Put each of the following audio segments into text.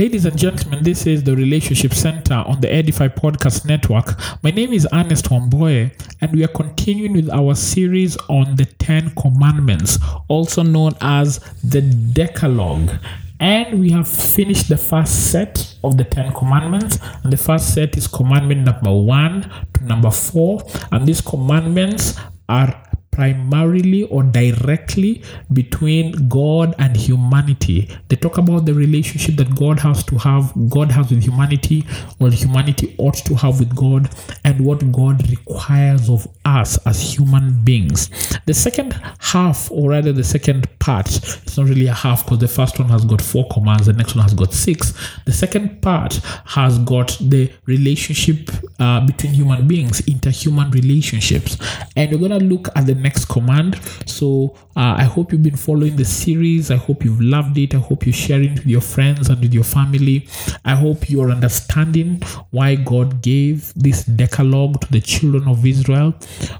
Ladies and gentlemen, this is the Relationship Center on the Edify Podcast Network. My name is Ernest Wamboye, and we are continuing with our series on the Ten Commandments, also known as the Decalogue. And we have finished the first set of the Ten Commandments. And the first set is commandment number one to number four. And these commandments are primarily or directly between God and humanity. They talk about the relationship that God has to have, God has with humanity, or humanity ought to have with God, and what God requires of us as human beings. The second half, or rather the second part, it's not really a half because the first one has got four commands, the next one has got six. The second part has got the relationship uh, between human beings, interhuman relationships. And we're going to look at the next command. So uh, I hope you've been following the series. I hope you've loved it. I hope you're sharing with your friends and with your family. I hope you're understanding why God gave this Decalogue to the children of Israel.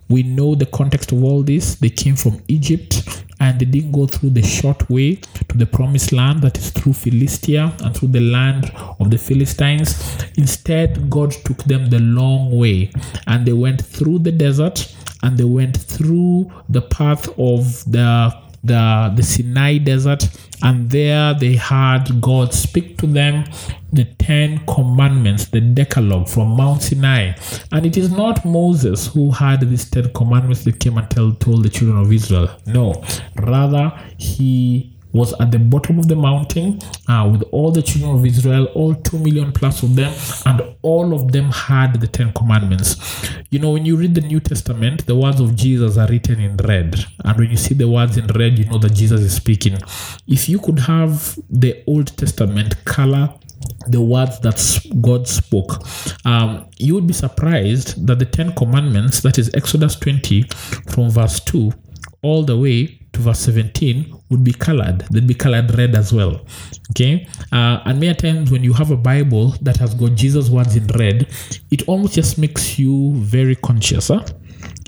We know the context of all this. They came from Egypt and they didn't go through the short way to the promised land that is through Philistia and through the land of the Philistines. Instead, God took them the long way and they went through the desert and they went through the path of the the the Sinai desert and there they had God speak to them the 10 commandments the decalogue from Mount Sinai. And it is not Moses who had these 10 commandments that came and tell, told the children of Israel. No rather he was at the bottom of the mountain uh, with all the children of Israel, all two million plus of them, and all of them had the Ten Commandments. You know, when you read the New Testament, the words of Jesus are written in red. And when you see the words in red, you know that Jesus is speaking. If you could have the Old Testament color the words that God spoke, um, you would be surprised that the Ten Commandments, that is Exodus 20 from verse 2 all the way to verse 17 would be colored. They'd be colored red as well. Okay. Uh, and many times when you have a Bible that has got Jesus' words in red, it almost just makes you very conscious. Huh?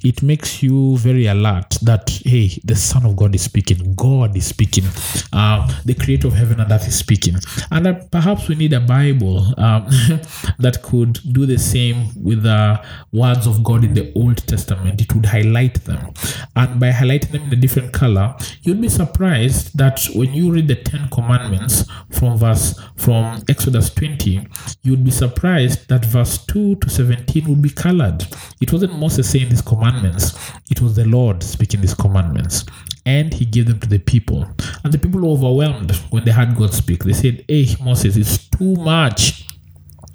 It makes you very alert that hey the son of god is speaking. God is speaking. Uh, the creator of heaven and earth is speaking. And uh, perhaps we need a bible um, that could do the same with the words of god in the old testament. It would highlight them. And by highlighting them in a different color you'd be surprised that when you read the 10 commandments from verse from exodus 20 you'd be surprised that verse 2 to 17 would be colored. It wasn't moses saying this command commandments, it was the Lord speaking these commandments. And he gave them to the people. And the people were overwhelmed when they heard God speak. They said, Hey, Moses, it's too much.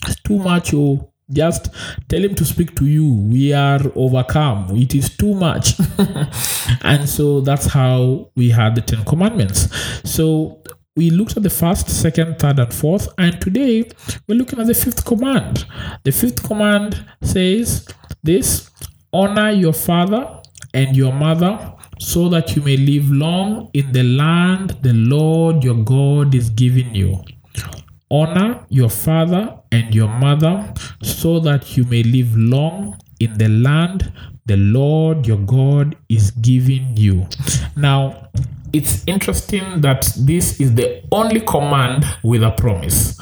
It's too much. Oh, just tell him to speak to you. We are overcome. It is too much. and so that's how we had the Ten Commandments. So we looked at the first, second, third, and fourth. And today we're looking at the fifth command. The fifth command says this Honor your father and your mother so that you may live long in the land the Lord your God is giving you. Honor your father and your mother so that you may live long in the land the Lord your God is giving you. Now, it's interesting that this is the only command with a promise.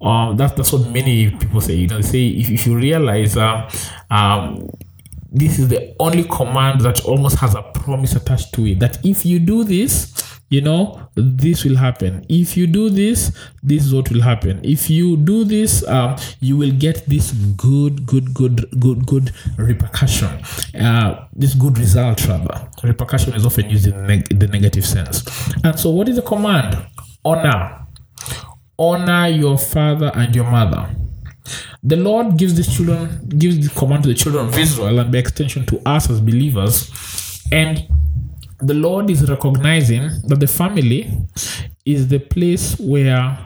Uh, that, that's what many people say. You know, say if, if you realize uh, um, this is the only command that almost has a promise attached to it that if you do this you know this will happen. If you do this this is what will happen. If you do this um, you will get this good good good good good repercussion. Uh, this good result rather. Repercussion is often used in neg- the negative sense. And so what is the command? Honor. Honor your father and your mother the Lord gives the children, gives the command to the children of Israel, and by extension to us as believers. And the Lord is recognizing that the family is the place where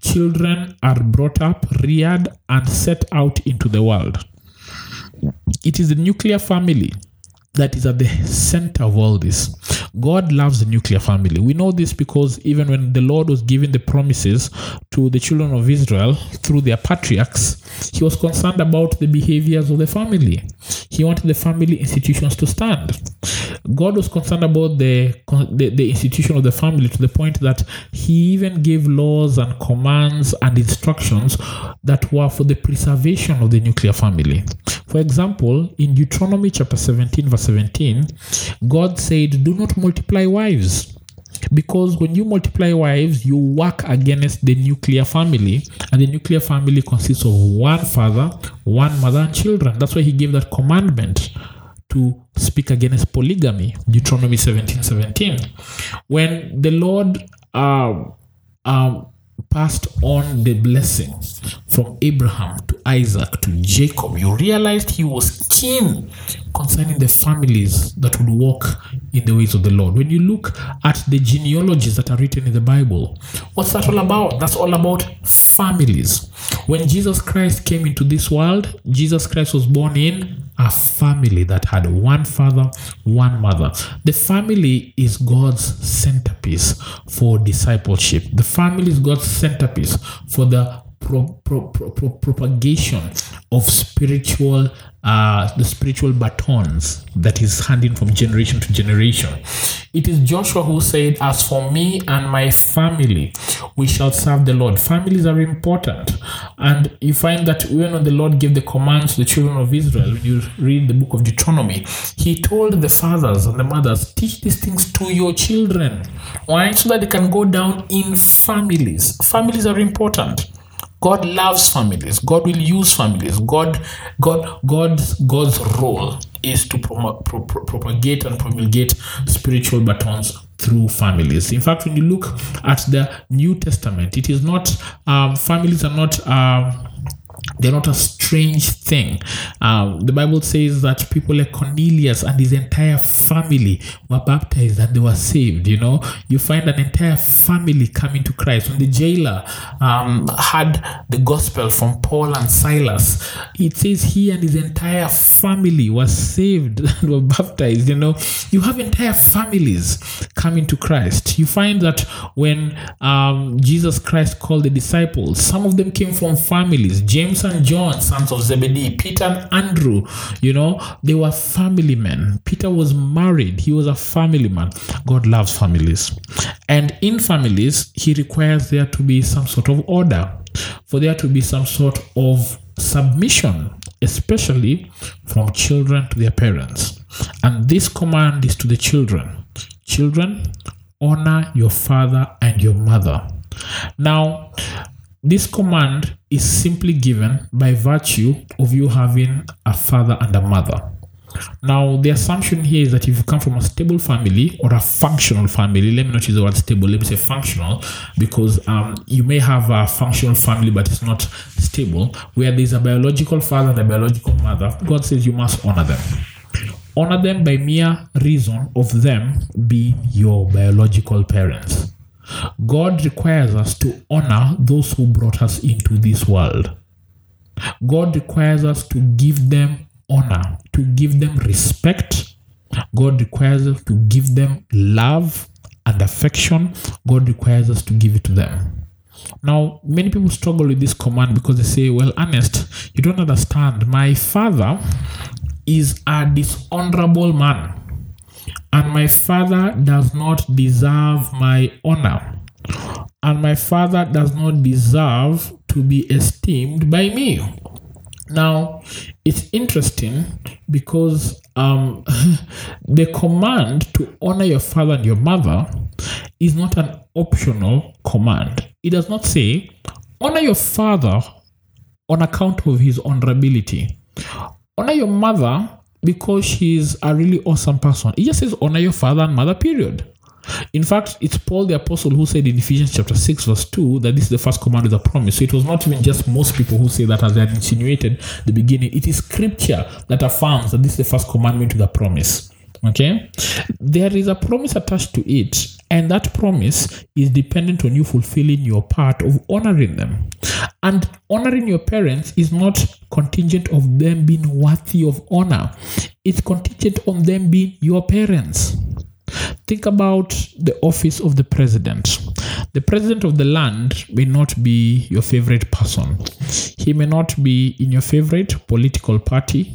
children are brought up, reared, and set out into the world. It is the nuclear family that is at the center of all this. God loves the nuclear family. We know this because even when the Lord was giving the promises to the children of Israel through their patriarchs, he was concerned about the behaviors of the family. He wanted the family institutions to stand. God was concerned about the, the, the institution of the family to the point that He even gave laws and commands and instructions that were for the preservation of the nuclear family. For example, in Deuteronomy chapter 17, verse 17, God said, Do not multiply wives because when you multiply wives, you work against the nuclear family, and the nuclear family consists of one father, one mother, and children. That's why he gave that commandment to speak against polygamy, Deuteronomy 17 17. When the Lord uh, uh, passed on the blessing from Abraham to Isaac to Jacob, you realized he was keen concerning the families that would walk in the ways of the Lord. When you look at the genealogies that are written in the Bible, what's that all about? That's all about families. When Jesus Christ came into this world, Jesus Christ was born in a family that had one father, one mother. The family is God's centerpiece for discipleship. The family is God's centerpiece for the pro, pro, pro, propagation of spiritual uh, the spiritual batons that is handing from generation to generation. It is Joshua who said, As for me and my family, we shall serve the Lord. Families are important. And you find that when the Lord gave the commands to the children of Israel, when you read the book of Deuteronomy, He told the fathers and the mothers, Teach these things to your children. Why? So that they can go down in families. Families are important. God loves families. God will use families. God, God, God's God's role is to pro- pro- propagate and promulgate spiritual batons through families. In fact, when you look at the New Testament, it is not um, families are not. Um, they're not a strange thing. Um, the Bible says that people like Cornelius and his entire family were baptized and they were saved. You know, you find an entire family coming to Christ. When the jailer um, had the gospel from Paul and Silas, it says he and his entire family was saved and were baptized. You know, you have entire families coming to Christ. You find that when um, Jesus Christ called the disciples, some of them came from families. James and John, sons of Zebedee, Peter and Andrew, you know, they were family men. Peter was married, he was a family man. God loves families. And in families, he requires there to be some sort of order, for there to be some sort of submission, especially from children to their parents. And this command is to the children Children, honor your father and your mother. Now, this command is simply given by virtue of you having a father and a mother. Now, the assumption here is that if you come from a stable family or a functional family, let me not use the word stable, let me say functional, because um, you may have a functional family but it's not stable, where there's a biological father and a biological mother, God says you must honor them. Honor them by mere reason of them being your biological parents. God requires us to honor those who brought us into this world. God requires us to give them honor, to give them respect. God requires us to give them love and affection. God requires us to give it to them. Now, many people struggle with this command because they say, Well, Ernest, you don't understand. My father is a dishonorable man and my father does not deserve my honor, and my father does not deserve to be esteemed by me. Now, it's interesting because um, the command to honor your father and your mother is not an optional command. It does not say, honor your father on account of his honorability. Honor your mother because she's a really awesome person. It just says honor your father and mother, period. In fact, it's Paul the Apostle who said in Ephesians chapter 6, verse 2, that this is the first command with a promise. So it was not even just most people who say that as they had insinuated the beginning. It is scripture that affirms that this is the first commandment with a promise. Okay? There is a promise attached to it, and that promise is dependent on you fulfilling your part of honoring them. And honoring your parents is not contingent of them being worthy of honor, it's contingent on them being your parents. Think about the office of the president. The president of the land may not be your favorite person. He may not be in your favorite political party.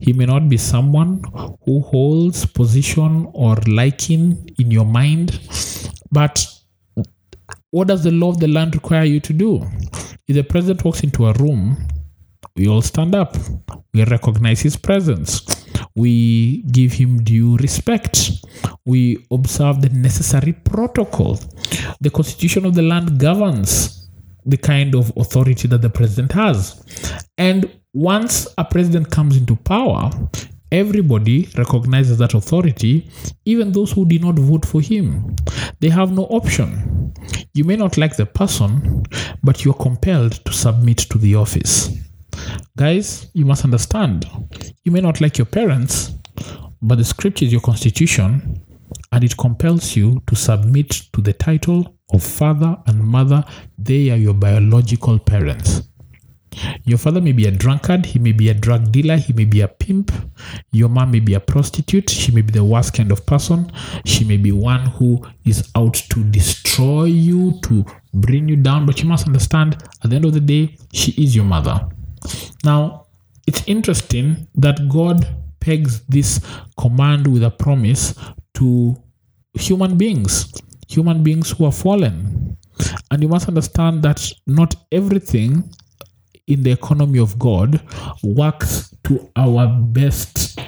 He may not be someone who holds position or liking in your mind, but what does the law of the land require you to do? If the president walks into a room, we all stand up. We recognize his presence. We give him due respect. We observe the necessary protocol. The constitution of the land governs the kind of authority that the president has. And once a president comes into power, everybody recognizes that authority, even those who did not vote for him. They have no option. You may not like the person, but you're compelled to submit to the office. Guys, you must understand, you may not like your parents, but the scripture is your constitution, and it compels you to submit to the title of father and mother. They are your biological parents. Your father may be a drunkard, he may be a drug dealer, he may be a pimp. Your mom may be a prostitute, she may be the worst kind of person. She may be one who is out to destroy you, to bring you down. But you must understand, at the end of the day, she is your mother. Now, it's interesting that God pegs this command with a promise to human beings, human beings who are fallen. And you must understand that not everything in the economy of God works to our best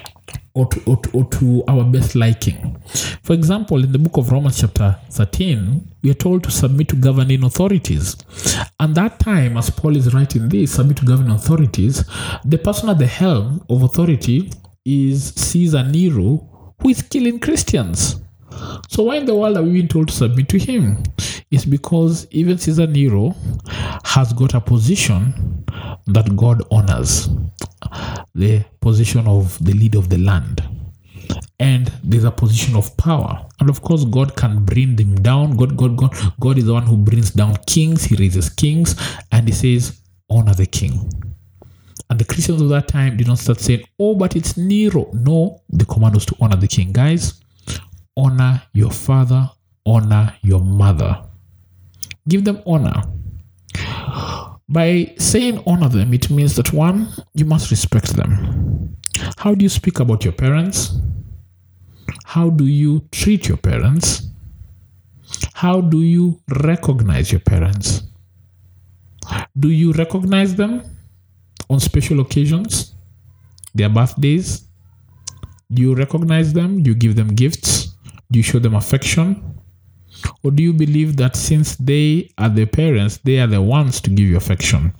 or to, or, to, or to, our best liking. For example, in the book of Romans, chapter 13, we are told to submit to governing authorities. And that time, as Paul is writing this, submit to governing authorities, the person at the helm of authority is Caesar Nero, who is killing Christians. So why in the world are we being told to submit to him? It's because even Caesar Nero has got a position that God honors, the position of the leader of the land. And there's a position of power. And of course, God can bring them down. God, God, God, God is the one who brings down kings, he raises kings, and he says, honor the king. And the Christians of that time did not start saying, oh, but it's Nero. No, the command was to honor the king. Guys, honor your father, honor your mother. Give them honor. By saying honor them, it means that one, you must respect them. How do you speak about your parents? How do you treat your parents? How do you recognize your parents? Do you recognize them on special occasions? Their birthdays? Do you recognize them? Do you give them gifts? Do you show them affection? Or do you believe that since they are the parents, they are the ones to give you affection?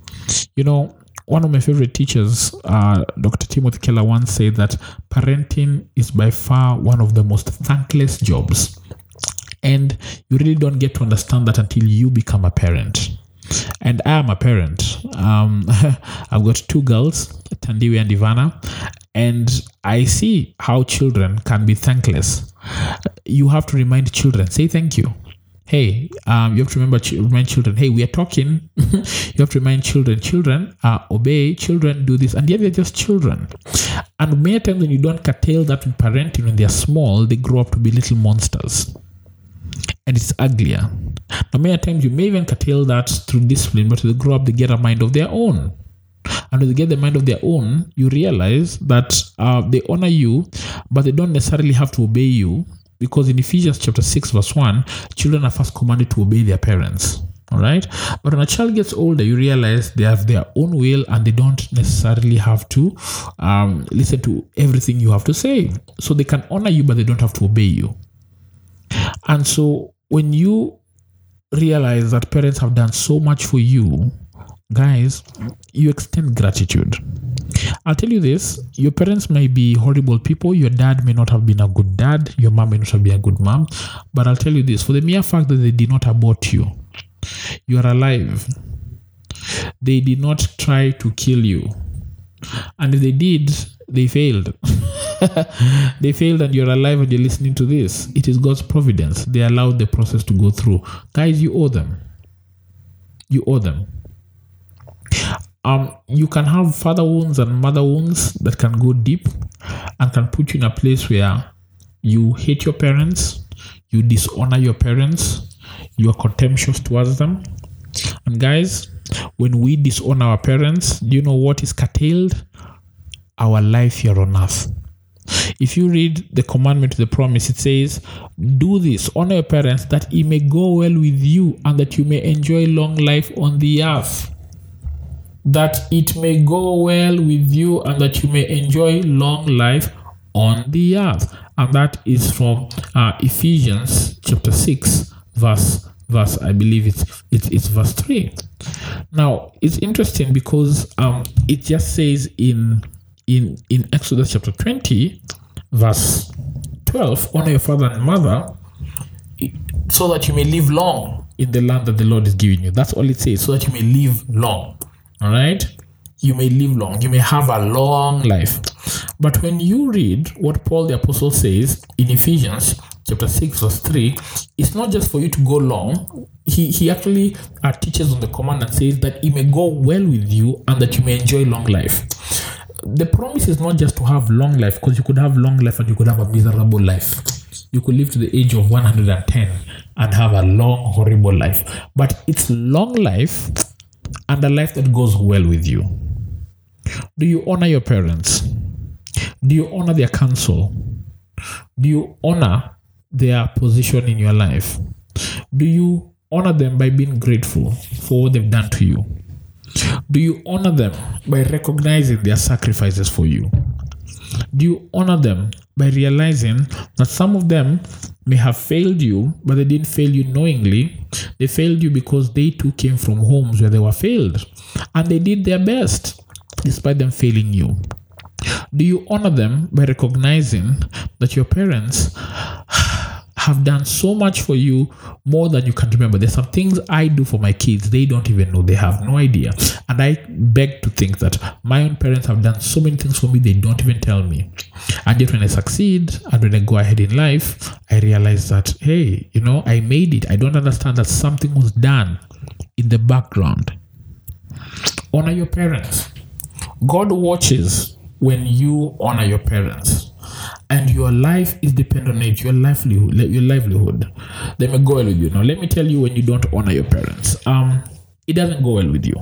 You know, one of my favorite teachers, uh, Dr. Timothy Keller, once said that parenting is by far one of the most thankless jobs. And you really don't get to understand that until you become a parent. And I am a parent. Um, I've got two girls, Tandiwe and Ivana, and I see how children can be thankless. You have to remind children, say thank you. Hey, um, you have to remember, remind children, hey, we are talking. you have to remind children, children uh, obey, children do this, and yet they're just children. And many times when you don't curtail that in parenting when they're small, they grow up to be little monsters. And it's uglier. Now, many times you may even curtail that through discipline, but they grow up, they get a mind of their own. And when they get the mind of their own, you realize that uh, they honor you, but they don't necessarily have to obey you because in Ephesians chapter 6, verse 1, children are first commanded to obey their parents. All right. But when a child gets older, you realize they have their own will and they don't necessarily have to um, listen to everything you have to say. So they can honor you, but they don't have to obey you. And so when you realize that parents have done so much for you, guys, you extend gratitude. I'll tell you this your parents may be horrible people. Your dad may not have been a good dad. Your mom may not have been a good mom. But I'll tell you this for the mere fact that they did not abort you, you are alive. They did not try to kill you. And if they did, they failed. they failed and you're alive and you're listening to this. It is God's providence. They allowed the process to go through. Guys, you owe them. You owe them. Um, you can have father wounds and mother wounds that can go deep and can put you in a place where you hate your parents, you dishonor your parents, you are contemptuous towards them. And guys, when we dishonor our parents, do you know what is curtailed? our life here on earth. If you read the commandment to the promise, it says, Do this, honor your parents, that it may go well with you and that you may enjoy long life on the earth. That it may go well with you and that you may enjoy long life on the earth. And that is from uh, Ephesians chapter 6, verse verse i believe it's it's, it's verse 3 now it's interesting because um it just says in in in exodus chapter 20 verse 12 honor your father and mother so that you may live long. in the land that the lord is giving you. That's all it says. So that you may live long. All right you may live long. You may have a long life. But when you read what paul the apostle says in ephesians chapter 6 verse 3 it's not just for you to go long. He, he actually uh, teaches on the command and says that it may go well with you and that you may enjoy long life the promise is not just to have long life because you could have long life and you could have a miserable life. You could live to the age of 110 and have a long horrible life. But it's long life and a life that goes well with you. Do you honor your parents? Do you honor their counsel? Do you honor their position in your life? Do you honor them by being grateful for what they've done to you? Do you honor them by recognizing their sacrifices for you? Do you honor them by realizing that some of them may have failed you, but they didn't fail you knowingly? They failed you because they too came from homes where they were failed and they did their best despite them failing you. Do you honor them by recognizing that your parents have done so much for you more than you can remember. There's some things I do for my kids, they don't even know, they have no idea. And I beg to think that my own parents have done so many things for me, they don't even tell me. And yet, when I succeed and when I go ahead in life, I realize that, hey, you know, I made it. I don't understand that something was done in the background. Honor your parents. God watches when you honor your parents and your life is dependent on it, your livelihood, your livelihood. They may go well with you. Now, let me tell you when you don't honor your parents, um, it doesn't go well with you.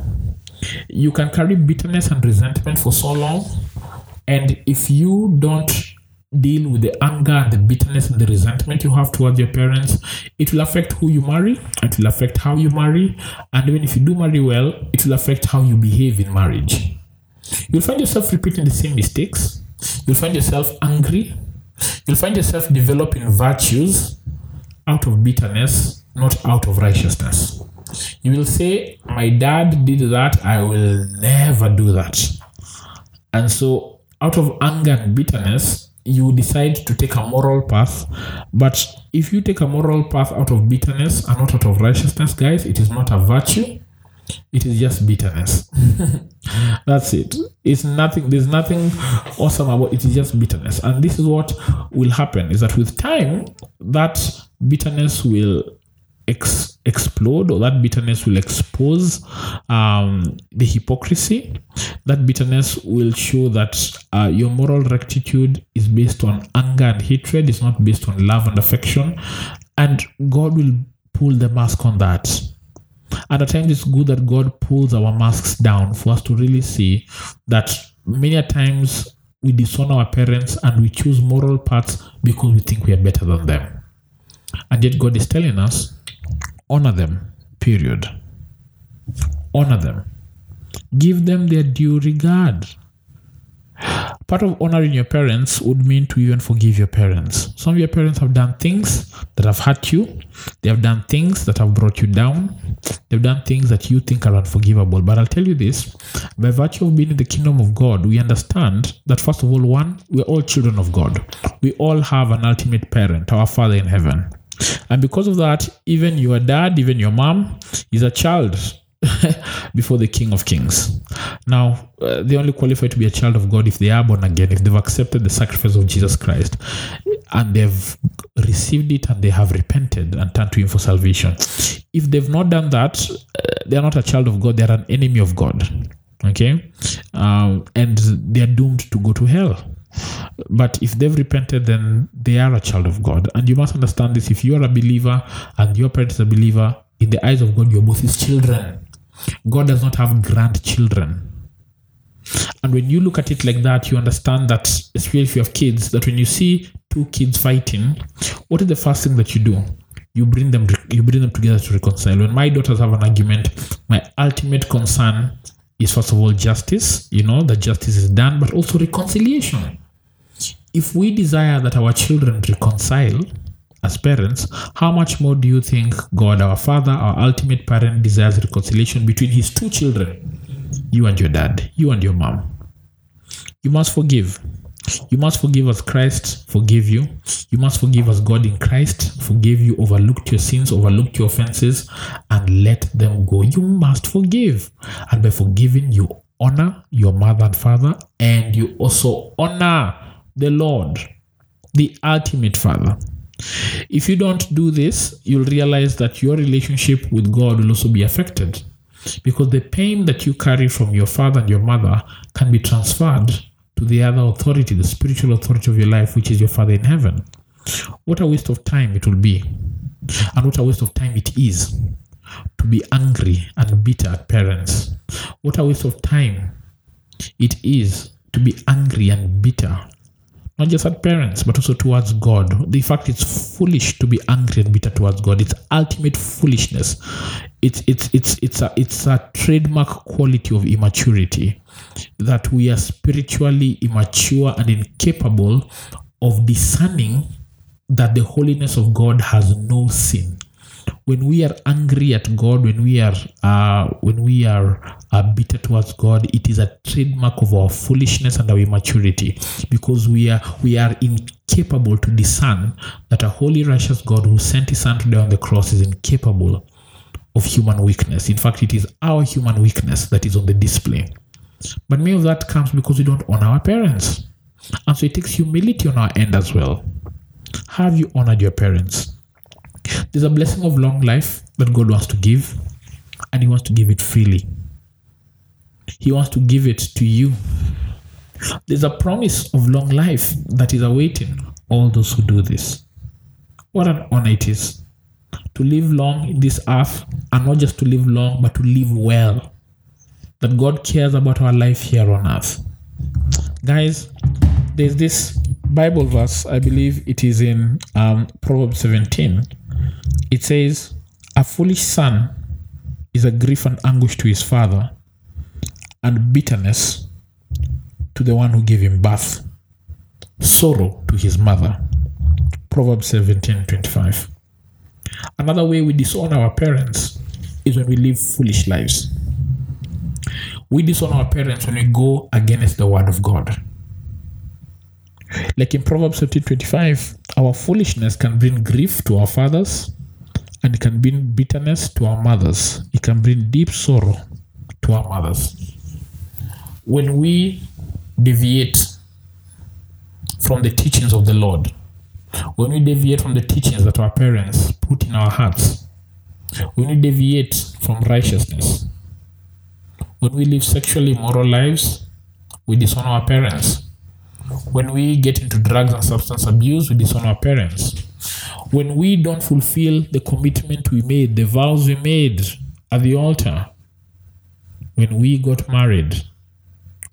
You can carry bitterness and resentment for so long, and if you don't deal with the anger and the bitterness and the resentment you have towards your parents, it will affect who you marry, it will affect how you marry, and even if you do marry well, it will affect how you behave in marriage. You'll find yourself repeating the same mistakes You'll find yourself angry. You'll find yourself developing virtues out of bitterness, not out of righteousness. You will say, My dad did that, I will never do that. And so, out of anger and bitterness, you decide to take a moral path. But if you take a moral path out of bitterness and not out of righteousness, guys, it is not a virtue, it is just bitterness. That's it. It's nothing, there's nothing awesome about it. It is just bitterness. And this is what will happen is that with time, that bitterness will ex- explode or that bitterness will expose um, the hypocrisy. That bitterness will show that uh, your moral rectitude is based on anger and hatred, it's not based on love and affection. And God will pull the mask on that and at times it's good that God pulls our masks down for us to really see that many times we disown our parents and we choose moral paths because we think we are better than them. And yet God is telling us, honor them, period. Honor them. Give them their due regard. Part of honoring your parents would mean to even forgive your parents. Some of your parents have done things that have hurt you, they have done things that have brought you down, they've done things that you think are unforgivable. But I'll tell you this by virtue of being in the kingdom of God, we understand that, first of all, one, we're all children of God. We all have an ultimate parent, our Father in heaven. And because of that, even your dad, even your mom is a child before the King of Kings. Now, uh, they only qualify to be a child of God if they are born again, if they've accepted the sacrifice of Jesus Christ and they've received it and they have repented and turned to Him for salvation. If they've not done that, uh, they're not a child of God, they're an enemy of God. Okay? Um, and they're doomed to go to hell. But if they've repented, then they are a child of God. And you must understand this if you are a believer and your parent is a believer, in the eyes of God, you're both his children. God does not have grandchildren. And when you look at it like that, you understand that, especially if you have kids, that when you see two kids fighting, what is the first thing that you do? You bring them you bring them together to reconcile. When my daughters have an argument, my ultimate concern is first of all justice, you know, that justice is done, but also reconciliation. If we desire that our children reconcile as parents, how much more do you think God, our Father, our ultimate parent, desires reconciliation between his two children? You and your dad, you and your mom. You must forgive. You must forgive as Christ forgive you. You must forgive as God in Christ forgive you, overlooked your sins, overlooked your offenses, and let them go. You must forgive. And by forgiving, you honor your mother and father, and you also honor the Lord, the ultimate Father. If you don't do this, you'll realize that your relationship with God will also be affected because the pain that you carry from your father and your mother can be transferred to the other authority, the spiritual authority of your life, which is your Father in heaven. What a waste of time it will be, and what a waste of time it is to be angry and bitter at parents. What a waste of time it is to be angry and bitter not just at parents, but also towards God. The fact it's foolish to be angry and bitter towards God. It's ultimate foolishness. It's it's it's it's a it's a trademark quality of immaturity that we are spiritually immature and incapable of discerning that the holiness of God has no sin when we are angry at God, when we are uh, when we are uh, bitter towards God, it is a trademark of our foolishness and our immaturity, because we are we are incapable to discern that a holy, righteous God who sent His Son to die on the cross is incapable of human weakness. In fact, it is our human weakness that is on the display. But many of that comes because we don't honor our parents, and so it takes humility on our end as well. Have you honored your parents? There's a blessing of long life that God wants to give, and He wants to give it freely. He wants to give it to you. There's a promise of long life that is awaiting all those who do this. What an honor it is to live long in this earth, and not just to live long, but to live well. That God cares about our life here on earth. Guys, there's this Bible verse, I believe it is in um, Proverbs 17 it says, A foolish son is a grief and anguish to his father, and bitterness to the one who gave him birth, sorrow to his mother. Proverbs 17 25. Another way we disown our parents is when we live foolish lives. We disown our parents when we go against the word of God. Like in Proverbs 17 25, our foolishness can bring grief to our fathers, and it can bring bitterness to our mothers. It can bring deep sorrow to our mothers. When we deviate from the teachings of the Lord, when we deviate from the teachings that our parents put in our hearts, when we deviate from righteousness, when we live sexually immoral lives, we dishonor our parents. When we get into drugs and substance abuse, we dishonor our parents when we don't fulfill the commitment we made, the vows we made at the altar, when we got married,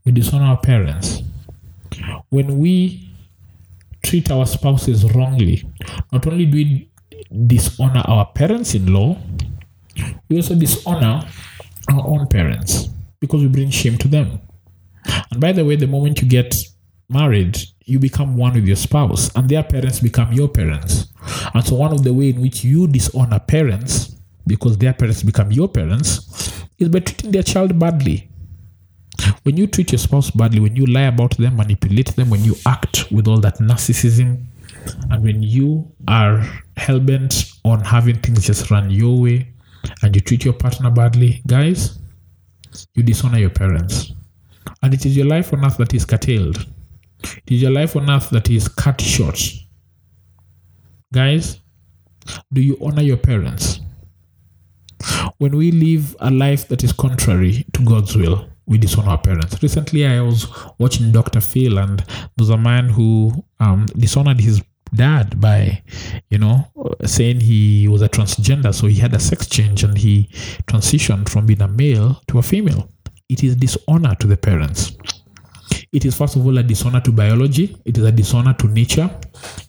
we dishonor our parents. When we treat our spouses wrongly, not only do we dishonor our parents in law, we also dishonor our own parents because we bring shame to them. And by the way, the moment you get married, you become one with your spouse, and their parents become your parents. And so, one of the way in which you dishonor parents, because their parents become your parents, is by treating their child badly. When you treat your spouse badly, when you lie about them, manipulate them, when you act with all that narcissism, and when you are hellbent on having things just run your way, and you treat your partner badly, guys, you dishonor your parents. And it is your life on earth that is curtailed. It is your life on earth that is cut short. Guys, do you honor your parents? When we live a life that is contrary to God's will, we disown our parents. Recently, I was watching Dr. Phil, and there's a man who um, dishonored his dad by, you know, saying he was a transgender. So he had a sex change and he transitioned from being a male to a female. It is dishonor to the parents. It is, first of all, a dishonor to biology, it is a dishonor to nature,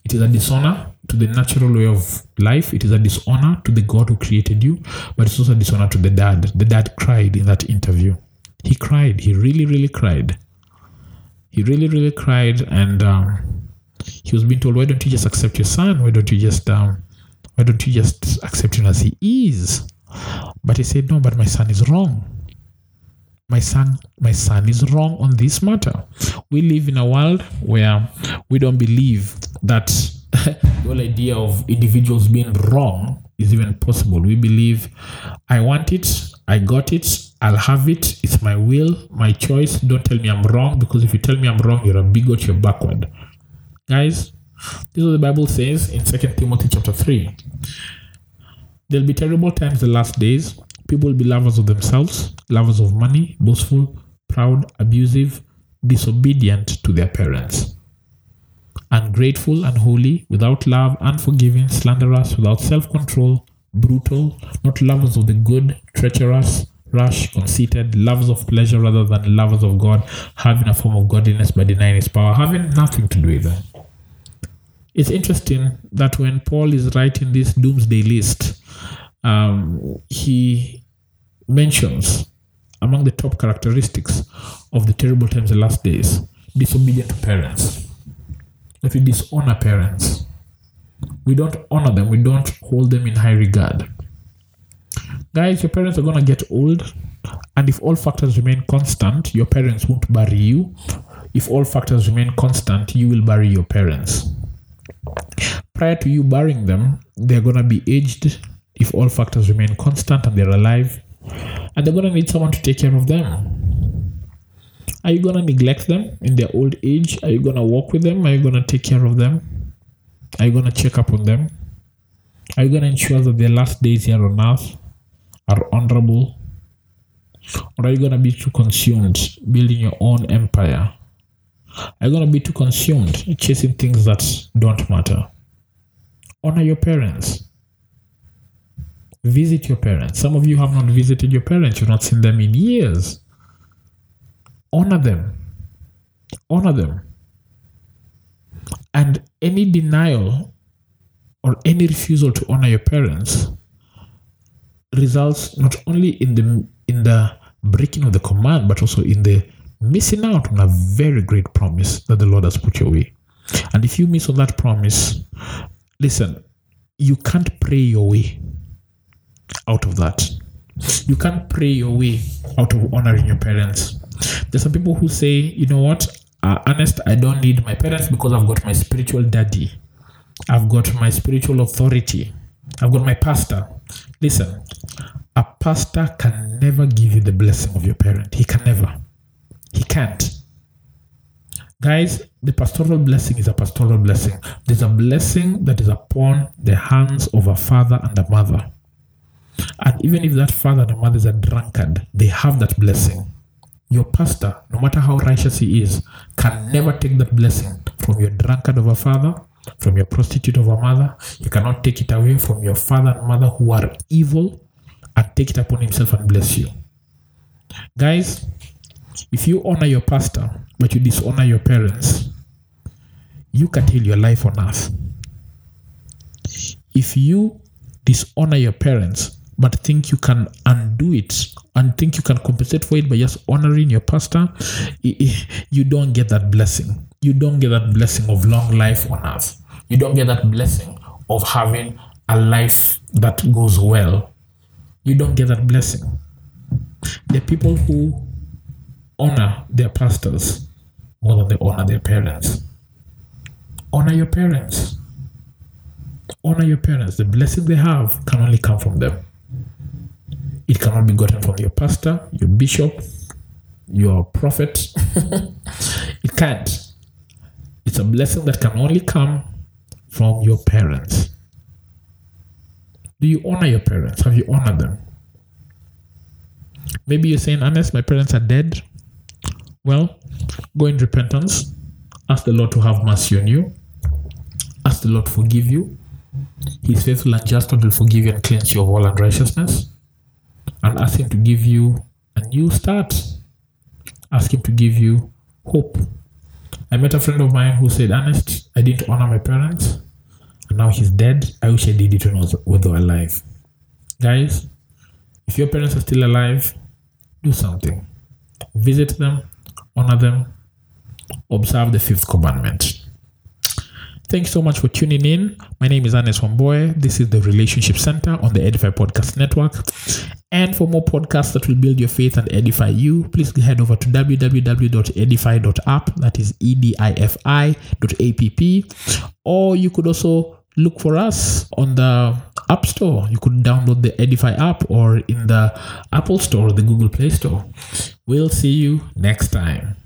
it is a dishonor to the natural way of life, it is a dishonor to the God who created you, but it's also a dishonor to the dad. The dad cried in that interview. He cried, he really, really cried. He really, really cried, and um, he was being told, Why don't you just accept your son? Why don't you just um, why don't you just accept him as he is? But he said, No, but my son is wrong. My son, my son is wrong on this matter. We live in a world where we don't believe that the whole idea of individuals being wrong is even possible. We believe I want it, I got it, I'll have it, it's my will, my choice. Don't tell me I'm wrong because if you tell me I'm wrong, you're a bigot, you're backward. Guys, this is what the Bible says in 2 Timothy chapter 3. There'll be terrible times the last days. People will be lovers of themselves, lovers of money, boastful, proud, abusive, disobedient to their parents, ungrateful, unholy, without love, unforgiving, slanderous, without self control, brutal, not lovers of the good, treacherous, rash, conceited, lovers of pleasure rather than lovers of God, having a form of godliness but denying his power, having nothing to do with it. It's interesting that when Paul is writing this doomsday list, um, he mentions among the top characteristics of the terrible times, the last days, disobedient to parents. That we dishonor parents. We don't honor them, we don't hold them in high regard. Guys, your parents are going to get old, and if all factors remain constant, your parents won't bury you. If all factors remain constant, you will bury your parents. Prior to you burying them, they're going to be aged if all factors remain constant and they're alive, and they're going to need someone to take care of them. Are you going to neglect them in their old age? Are you going to walk with them? Are you going to take care of them? Are you going to check up on them? Are you going to ensure that their last days here on earth are honorable? Or are you going to be too consumed building your own empire? Are you going to be too consumed chasing things that don't matter? Honor your parents. Visit your parents. Some of you have not visited your parents, you've not seen them in years. Honor them. Honor them. And any denial or any refusal to honor your parents results not only in the in the breaking of the command but also in the missing out on a very great promise that the Lord has put your way. And if you miss on that promise, listen, you can't pray your way out of that. You can't pray your way out of honoring your parents. There's some people who say, you know what, uh, Ernest, I don't need my parents because I've got my spiritual daddy. I've got my spiritual authority. I've got my pastor. Listen, a pastor can never give you the blessing of your parent. He can never. He can't. Guys, the pastoral blessing is a pastoral blessing. There's a blessing that is upon the hands of a father and a mother. And even if that father and mother is a drunkard, they have that blessing. Your pastor, no matter how righteous he is, can never take that blessing from your drunkard of a father, from your prostitute of a mother. You cannot take it away from your father and mother who are evil and take it upon himself and bless you. Guys, if you honor your pastor, but you dishonor your parents, you curtail your life on earth. If you dishonor your parents, but think you can undo it and think you can compensate for it by just honoring your pastor, you don't get that blessing. You don't get that blessing of long life on earth. You don't get that blessing of having a life that goes well. You don't get that blessing. The people who honor their pastors more than they honor their parents. Honor your parents. Honor your parents. The blessing they have can only come from them. It cannot be gotten from your pastor, your bishop, your prophet. it can't. It's a blessing that can only come from your parents. Do you honor your parents? Have you honored them? Maybe you're saying, Ernest, my parents are dead. Well, go in repentance. Ask the Lord to have mercy on you. Ask the Lord to forgive you. He's faithful and just and will forgive you and cleanse you of all unrighteousness. And ask Him to give you a new start. Ask Him to give you hope. I met a friend of mine who said, Ernest, I didn't honor my parents, and now he's dead. I wish I did it when, I was, when they were alive. Guys, if your parents are still alive, do something. Visit them, honor them, observe the fifth commandment. Thanks so much for tuning in. My name is Ernest Wamboye. This is the Relationship Center on the Edify Podcast Network. And for more podcasts that will build your faith and edify you, please head over to www.edify.app. That is E-D-I-F-I.app. Or you could also look for us on the App Store. You could download the Edify app or in the Apple Store or the Google Play Store. We'll see you next time.